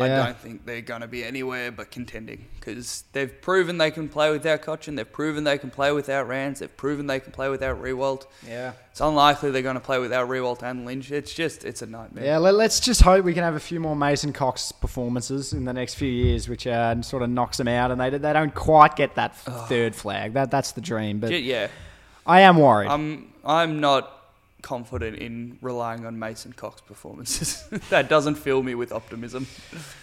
I don't think they're going to be anywhere but contending because they've proven they can play without Cotchin. They've proven they can play without Rance. They've proven they can play without Riewoldt. Yeah. It's unlikely they're going to play without Riewoldt and Lynch. It's just, it's a nightmare. Yeah, let, us just hope we can have a few more Mason Cox performances in the next few years, which uh, sort of knocks them out, and they, they don't quite get that f- third flag. That that's the dream, but yeah. I am worried. I'm I'm not confident in relying on Mason Cox performances. that doesn't fill me with optimism.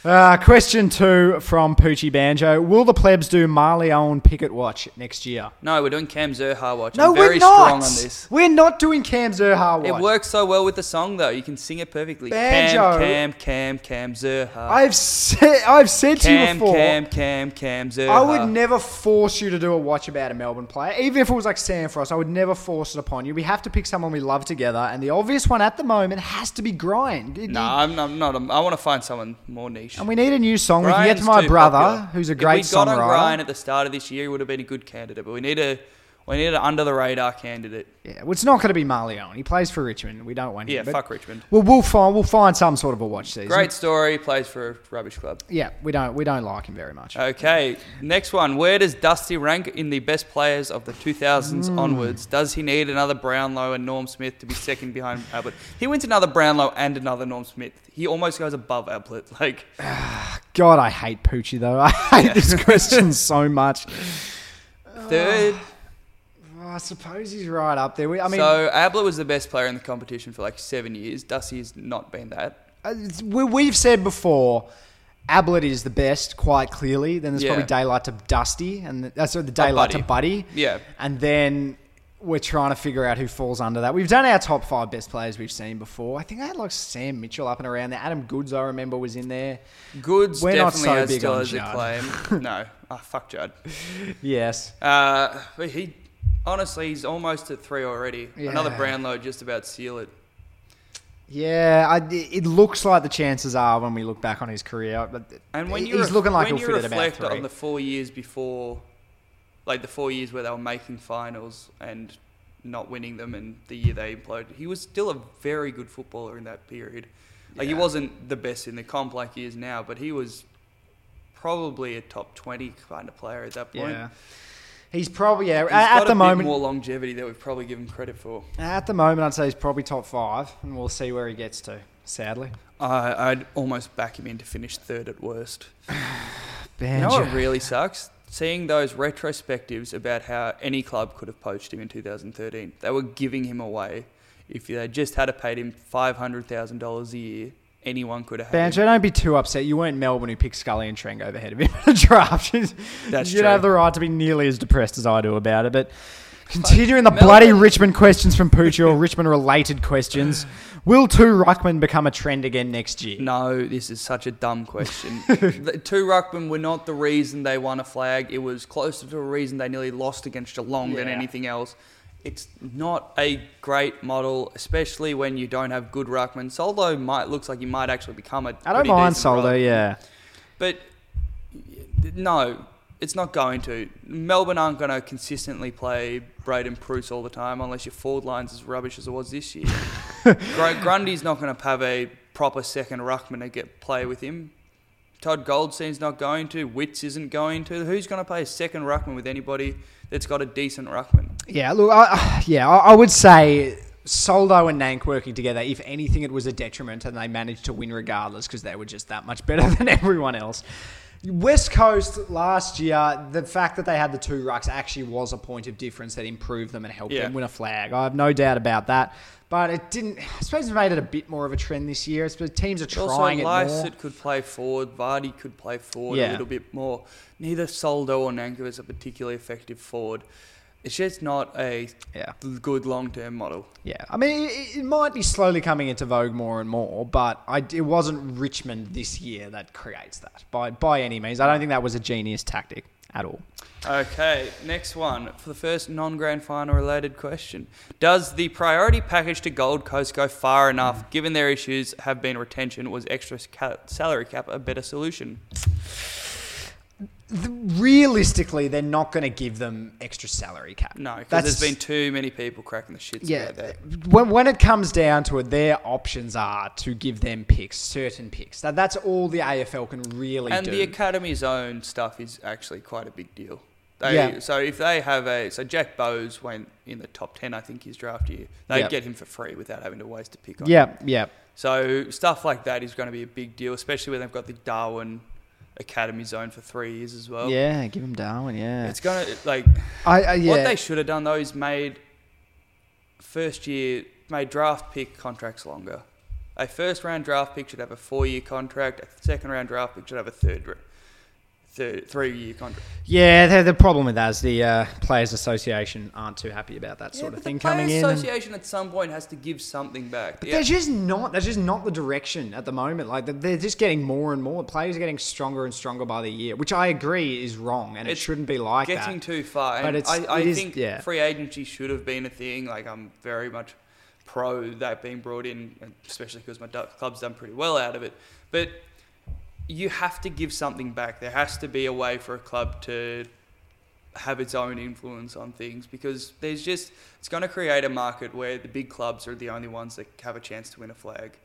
Uh, question two from Poochie Banjo: Will the plebs do Marlion Pickett watch next year? No, we're doing Cam Zurhaar watch. No, I'm very we're not. strong on this. We're not doing Cam Zurhaar watch. It works so well with the song though. You can sing it perfectly. Banjo. Cam, Cam, Cam, Cam Zurhaar. I've said I've said to you Cam, before. Cam, Cam, Cam Zurhaar. I would never force you to do a watch about a Melbourne player, even if it was like Sam Frost. I would never force it upon you. We have to pick someone we love together, and the obvious one at the moment has to be Gryan. No, I'm not. I'm not I want to find someone more niche. And we need a new song. we can get to my brother, popular. who's a If great we'd got on songwriter. Brian at the start of this year, he would have been a good candidate. But we need a we need an under the radar candidate. Yeah, well, it's not going to be Marlion. He plays for Richmond. We don't want him. Yeah, but- fuck Richmond. Well, we'll find we'll find some sort of a watch season. Great story. Plays for a rubbish club. Yeah, we don't we don't like him very much. Okay, next one. Where does Dusty rank in the best players of the 2000s Hmm. onwards? Does he need another Brownlow and Norm Smith to be second behind Ablett? He wins another Brownlow and another Norm Smith. He almost goes above Ablett. Like, God, I hate Poochie though. I hate this question so much. third. Oh, I suppose he's right up there. We, I mean, so Ablett was the best player in the competition for like seven years. Dusty's not been that. Uh, we, we've said before, Ablett is the best, quite clearly. Then there's Yeah. probably daylight to Dusty, and that's uh, the daylight to Buddy. Yeah. And then we're trying to figure out who falls under that. We've done our top five best players we've seen before. I think I had like Sam Mitchell up and around there. Adam Goodes, I remember, was in there. Goodes We're not definitely so has big still on has a Judd. claim. no, oh, fuck Judd. Yes. Uh, he, honestly, he's almost at three already. Another Yeah. Brownlow just about seal it. Yeah, I, it looks like the chances are when we look back on his career, but And when you he's ref- looking like he'll fit at about three. on the four years before, like the four years where they were making finals and not winning them, and the year they imploded, he was still a very good footballer in that period. Like he wasn't the best in the comp like he is now, but he was probably a top twenty kind of player at that point. yeah, he's probably yeah. He's at the a moment, bit more longevity that we've probably given credit for. At the moment, I'd say he's probably top five, and we'll see where he gets to. Sadly, I I'd almost back him in to finish third at worst. You know what really sucks? Seeing those retrospectives about how any club could have poached him in 2013. They were giving him away. If they just had to paid him $500,000 a year, anyone could have Banjo, don't be too upset. You weren't Melbourne who picked Scully and Treng over ahead of him in the draft. That's you true. don't have the right to be nearly as depressed as I do about it. But continuing the Melbourne- bloody Richmond questions from Poochie or Richmond related questions, will two Ruckman become a trend again next year? No, this is such a dumb question. the two Ruckman were not the reason they won a flag. It was closer to a reason they nearly lost against Geelong than anything else. It's not a great model, especially when you don't have good Ruckman. Soldo might looks like he might actually become a. I don't mind decent Soldo, ruck. yeah. But no, It's not going to. Melbourne aren't going to consistently play Braydon Preuss all the time unless your forward line's as rubbish as it was this year. Gr- Grundy's not going to have a proper second ruckman to get play with him. Todd Goldstein's not going to. Witts isn't going to. Who's going to play a second ruckman with anybody that's got a decent ruckman? Yeah, look, I, yeah, I, I would say Soldo and Nank working together. If anything, it was a detriment, and they managed to win regardless because they were just that much better than everyone else. West Coast last year, the fact that they had the two rucks actually was a point of difference that improved them and helped Yeah. them win a flag. I have no doubt about that. But it didn't. I suppose it made it a bit more of a trend this year. I suppose teams are trying also, it more. Could play forward. Vardy could play forward Yeah. a little bit more. Neither Soldo or Nankovic's a particularly effective forward. It's just not a Yeah. good long-term model. Yeah, I mean, it, it might be slowly coming into vogue more and more, but I, it wasn't Richmond this year that creates that by by any means. I don't think that was a genius tactic at all. Okay, next one for the first non-grand final related question: Does the priority package to Gold Coast go far enough? Given their issues have been retention, was extra salary cap a better solution? The- realistically, they're not going to give them extra salary cap. No, because there's been too many people cracking the shits yeah. about that. When, when it comes down to it, their options are to give them picks, certain picks. That, that's all the AFL can really And do. the academy's own stuff is actually quite a big deal. They, Yeah. So if they have a so Jack Bowes went in the top ten, I think his draft year. They would get him for free without having to waste a pick on. yeah, yeah. So stuff like that is going to be a big deal, especially when they've got the Darwin Academy zone for three years as well. yeah, give him Darwin, yeah. It's gonna like I, I, yeah. what they should have done though is made first year made draft pick contracts longer. A first round draft pick should have a four year contract. A second round draft pick should have a third, ra- third three year contract. Yeah, the, the problem with that is the uh, Players Association aren't too happy about that sort of thing the Players coming in. and- Association at some point has to give something back. But Yeah. they're just not. That's just not the direction at the moment. Like they're- just getting more and more. Players are getting stronger and stronger by the year, which I agree is wrong, and it shouldn't be like getting that. too far. But it's- I, I it is- think yeah. free agency should have been a thing. Like I'm very much pro that being brought in, especially because my club's done pretty well out of it. But you have to give something back. There has to be a way for a club to have its own influence on things because there's just it's going to create a market where the big clubs are the only ones that have a chance to win a flag.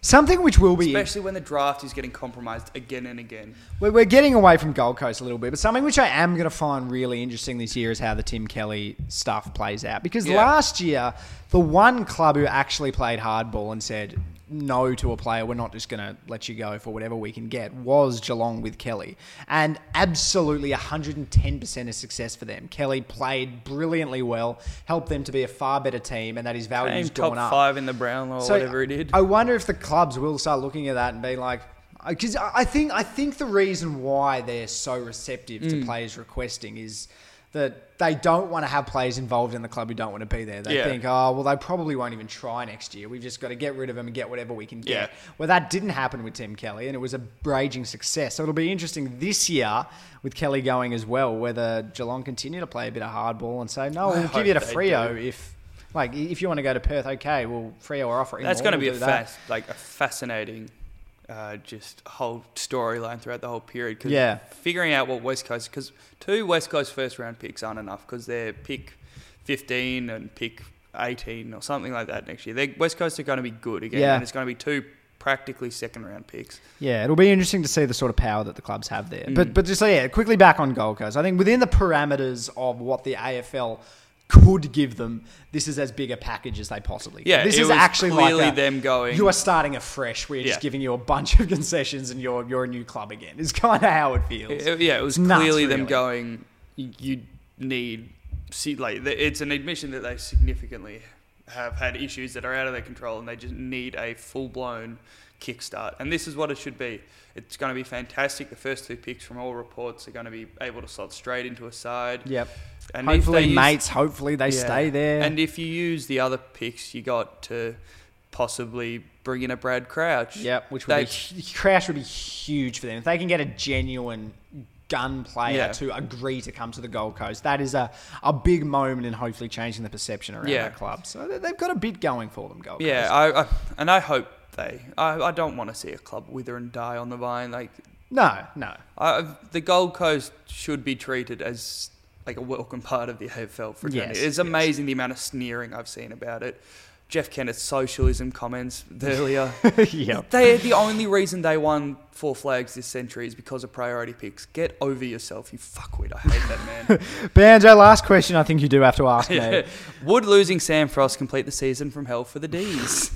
Something which will be. Especially when the draft is getting compromised again and again. We're, we're getting away from Gold Coast a little bit, but something which I am going to find really interesting this year is how the Tim Kelly stuff plays out. Because Yeah. last year, the one club who actually played hardball and said no to a player, we're not just going to let you go for whatever we can get, was Geelong with Kelly. And absolutely 110% a success for them. Kelly played brilliantly well, helped them to be a far better team, and that his value's Came top gone up. five in the Brown or whatever he did. I wonder if the clubs will start looking at that and be like, because I think I think the reason why they're so receptive Mm. to players requesting is that they don't want to have players involved in the club who don't want to be there. They Yeah. think, oh, well, they probably won't even try next year. We've just got to get rid of them and get whatever we can get. Yeah. Well, that didn't happen with Tim Kelly, and it was a raging success. So it'll be interesting this year with Kelly going as well, whether Geelong continue to play a bit of hardball and say, no, I we'll give you to they Freo if. Like if you want to go to Perth, okay. Well, Freo are offering. That's going to be a that. fast, like a fascinating, uh, just whole storyline throughout the whole period. Cause Yeah. Figuring out what West Coast, because two West Coast first round picks aren't enough because they're pick 15 and pick 18 or something like that next year. They West Coast are going to be good again, Yeah. and it's going to be two practically second round picks. Yeah, it'll be interesting to see the sort of power that the clubs have there. Mm. But but just so yeah, quickly back on Gold Coast. I think within the parameters of what the AFL could give them, this is as big a package as they possibly. can. Yeah, this is actually clearly like a- them going. You are starting afresh. We're just giving you a bunch of concessions, and you're you're a new club again. Is kind of how it feels. It- yeah, it was nuts, clearly them really. going. You, you need see like it's an admission that they significantly have had issues that are out of their control, and they just need a full blown kickstart. And this is what it should be. It's going to be fantastic. The first two picks from all reports are going to be able to slot straight into a side. Yep. And hopefully, use- mates. Hopefully, they Yeah. stay there. And if you use the other picks you got to possibly bring in a Brad Crouch, Yep, which would they- be Crouch would be huge for them if they can get a genuine gun player Yeah. to agree to come to the Gold Coast. That is a, a big moment in hopefully changing the perception around Yeah. that club. So they- they've got a bit going for them, Gold Yeah, Coast. I, I and I hope they. I, I don't want to see a club wither and die on the vine. Like No, no. Uh, the Gold Coast should be treated as like a welcome part of the AFL fraternity. Yes, it's yes. amazing the amount of sneering I've seen about it. Jeff Kennett's socialism comments earlier. yeah. they the only reason they won four flags this century is because of priority picks. Get over yourself, you fuckwit. I hate that man. Banjo, last question I think you do have to ask me. Would losing Sam Frost complete the season from hell for the D's?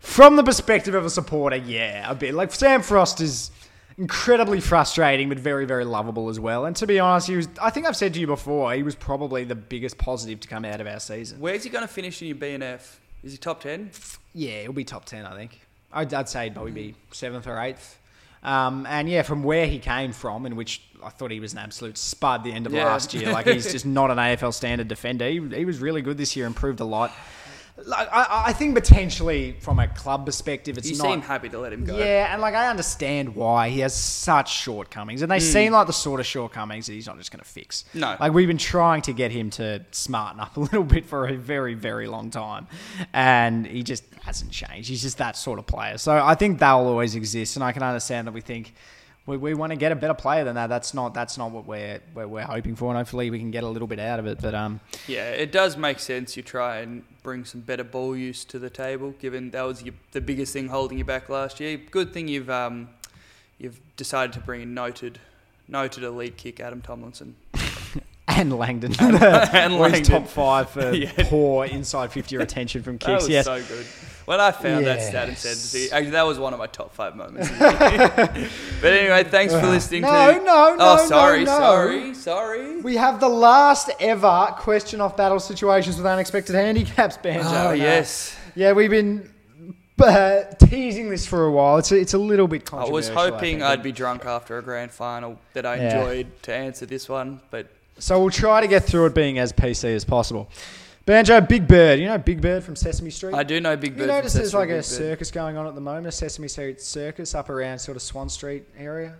From the perspective of a supporter, yeah, a bit. Like Sam Frost is incredibly frustrating, but very, very lovable as well. And to be honest, he was. I think I've said to you before, he was probably the biggest positive to come out of our season. Where's he going to finish in your BNF? Is he top ten? Yeah, he'll be top ten, I think. I'd, I'd say he'd probably be seventh or eighth. Um, and yeah, from where he came from, in which I thought he was an absolute spud the end of Yeah. last year. Like he's just not an AFL standard defender. He, he was really good this year, improved a lot. Like, I, I think potentially from a club perspective, it's You not. seem happy to let him go. Yeah, and like I understand why he has such shortcomings, and they Hmm. seem like the sort of shortcomings that he's not just going to fix. No. like we've been trying to get him to smarten up a little bit for a very, very long time, and he just hasn't changed. He's just that sort of player. So I think that will always exist, and I can understand that we think. We, we want to get a better player than that. That's not that's not what we're, we're we're hoping for, and hopefully we can get a little bit out of it. But um, Yeah, it does make sense. You try and bring some better ball use to the table, given that was your, the biggest thing holding you back last year. Good thing you've um, you've decided to bring a noted noted elite kick Adam Tomlinson. And Langdon, and Langdon. top five for Yeah. poor inside fifty retention from That kicks. was Yes, so good. When I found that stat and Yes. said, see, actually, that was one of my top five moments. of the year. but anyway, thanks for listening No, to. no, no, Oh, sorry, no, no. sorry, sorry. We have the last ever question off battle situations with unexpected handicaps, Banjo. Oh uh, yes. Yeah, we've been uh, teasing this for a while. It's a, it's a little bit I was hoping think. I'd be drunk after a grand final that I Yeah. enjoyed to answer this one, but So we'll try to get through it being as PC as possible. Banjo, Big Bird. You know Big Bird from Sesame Street? I do know Big Bird. you notice there's like a Big Bird. circus going on at the moment, a Sesame Street circus up around sort of Swan Street area?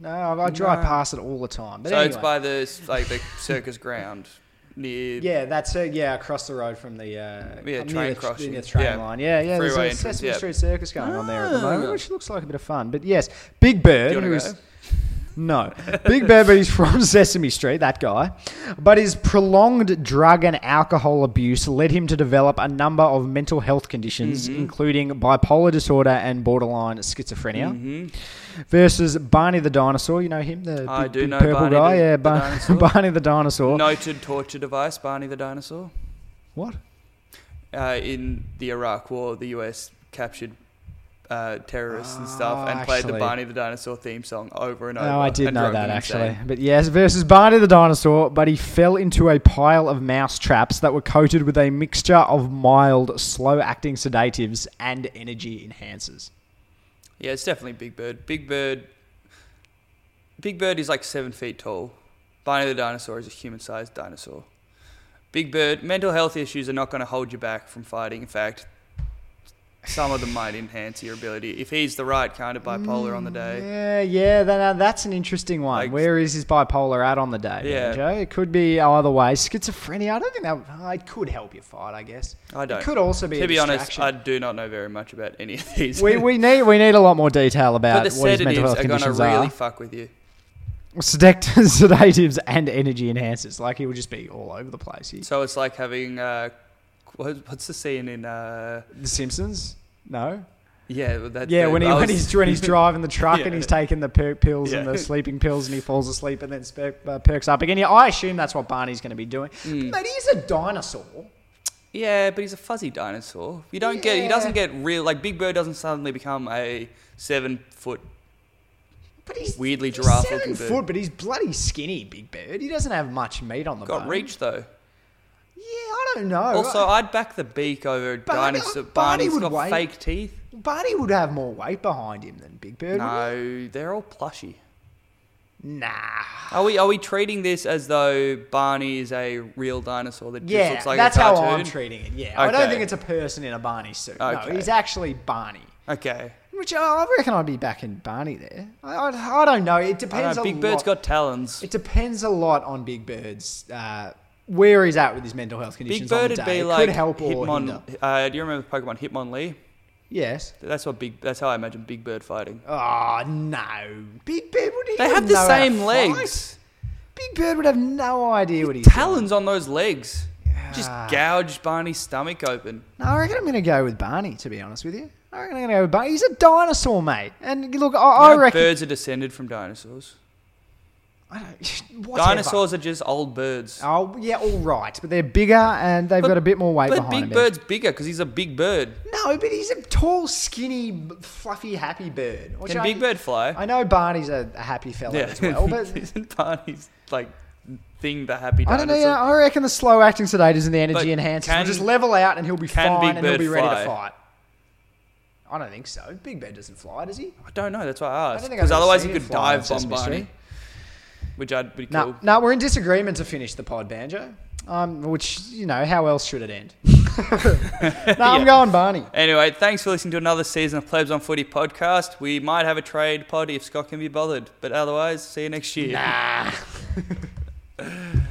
No, I, I drive No. past it all the time. But So anyway. it's by the like the circus ground near. Yeah, that's it. Yeah, across the road from the uh, Yeah, train the, crossing. near the train Yeah. line. Yeah, yeah. There's a entrance, Sesame yeah. Street Circus going on there at the moment, Ah. which looks like a bit of fun. But yes, Big Bird, Do you go? No Big he's from Sesame Street. That guy, but his prolonged drug and alcohol abuse led him to develop a number of mental health conditions, Mm-hmm. including bipolar disorder and borderline schizophrenia. hmm Versus Barney the dinosaur, you know him, the big, I do big know purple Barney guy. the- yeah, Bar- dinosaur. Barney the dinosaur. Noted torture device, Barney the dinosaur. What? Uh, in the Iraq War, the US captured uh, terrorists and stuff Oh, and played the. Barney the dinosaur theme song over and over. Oh, I did know that actually. insane. But yes, versus Barney the dinosaur, but he fell into a pile of mouse traps that were coated with a mixture of mild, slow acting sedatives and energy enhancers. Yeah, it's definitely Big Bird. Big Bird. Big Bird is like seven feet tall. Barney the dinosaur is a human-sized dinosaur. Big Bird. Mental health issues are not going to hold you back from fighting. In fact, some of them might enhance your ability if he's the right kind of bipolar on the day. Yeah, yeah, then, uh, that's an interesting one. Like- Where is his bipolar at on the day? Yeah. Joe? It could be either way. Schizophrenia, I don't think that oh, it could help you fight. I guess I don't. it could also be. to be honest. I do not know very much about any of these. we, we need we need a lot more detail about but the what his mental sedatives health are conditions really are. fuck with you. Sedect- sedatives and energy enhancers. Like he would just be all over the place. He, So it's like having uh, what- what's the scene in uh, the Simpsons? No. yeah that Yeah, when he I when was- he's when he's driving the truck Yeah. and he's taking the perk pills and the sleeping pills and he falls asleep and then spe- uh, perks up again. Yeah, I assume that's what Barney's going to be doing. Mm. But he's a dinosaur. Yeah, but he's a fuzzy dinosaur. You don't get. He doesn't get real. Like Big Bird doesn't suddenly become a seven foot. But he's Weirdly he's giraffe-looking seven bird. foot, but he's bloody skinny, Big Bird. He doesn't have much meat on the Got bone. reach though. Yeah, I don't know. Also, I'd back the beak over Barney- dinosaur. Barney Barney's would got wait. fake teeth. Barney would have more weight behind him than Big Bird. wouldn't No, they're all plushy. he? Nah. Are we are we treating this as though Barney is a real dinosaur that just Yeah, looks like that's a how cartoon? I'm treating it. Yeah, I don't Okay. think it's a person in a Barney suit. No, Okay. he's actually Barney. Okay. Which uh, I reckon I'd be backing Barney there. I, I, I don't know. It I depends. know, a Big Bird's lot. got talons. It depends a lot on Big Bird's uh, where he's at with his mental health Big conditions. on Bird the would day. be it like could help or Hitmon. hinder. Uh, do you remember Pokemon Hitmonlee? Yes. That's what big. That's how I imagine Big Bird fighting. Oh no, Big Bird would. he They have the know how to same fight. legs. Big Bird would have no idea what he's Talons on those legs. Just gouged Barney's stomach open. No, I reckon I'm going to go with Barney. To be honest with you, I reckon I'm going to go with Barney. He's a dinosaur, mate. And look, I, I know reckon birds are descended from dinosaurs. I don't, whatever. Dinosaurs are just old birds. Oh yeah, all right, but they're bigger and they've But- got a bit more weight But behind Big them. Bird's bigger because he's a big bird. No, but he's a tall, skinny, fluffy, happy bird. Which Can I- Big Bird fly? I know Barney's a, a happy fella as well, but isn't Barney's like thing the happy dinosaur? I don't know. Yeah, I reckon the slow acting sedators and the But energy enhancers can- will just level out and he'll be can fine Big and he'll Bird be ready fly? to fight. I don't think so. Big Bird doesn't fly, does he? I don't know. That's why I I asked. don't think Because ever otherwise seen he it could fly dive bomb Sesame Barney, Street. Which I'd be No, cool. no, we're in disagreement to finish the pod, Banjo. Um, which you know, how else should it end? no, I'm going Barney. Anyway, thanks for listening to another season of Plebs on Footy podcast. We might have a trade pod if Scott can be bothered, but otherwise, see you next year. Nah.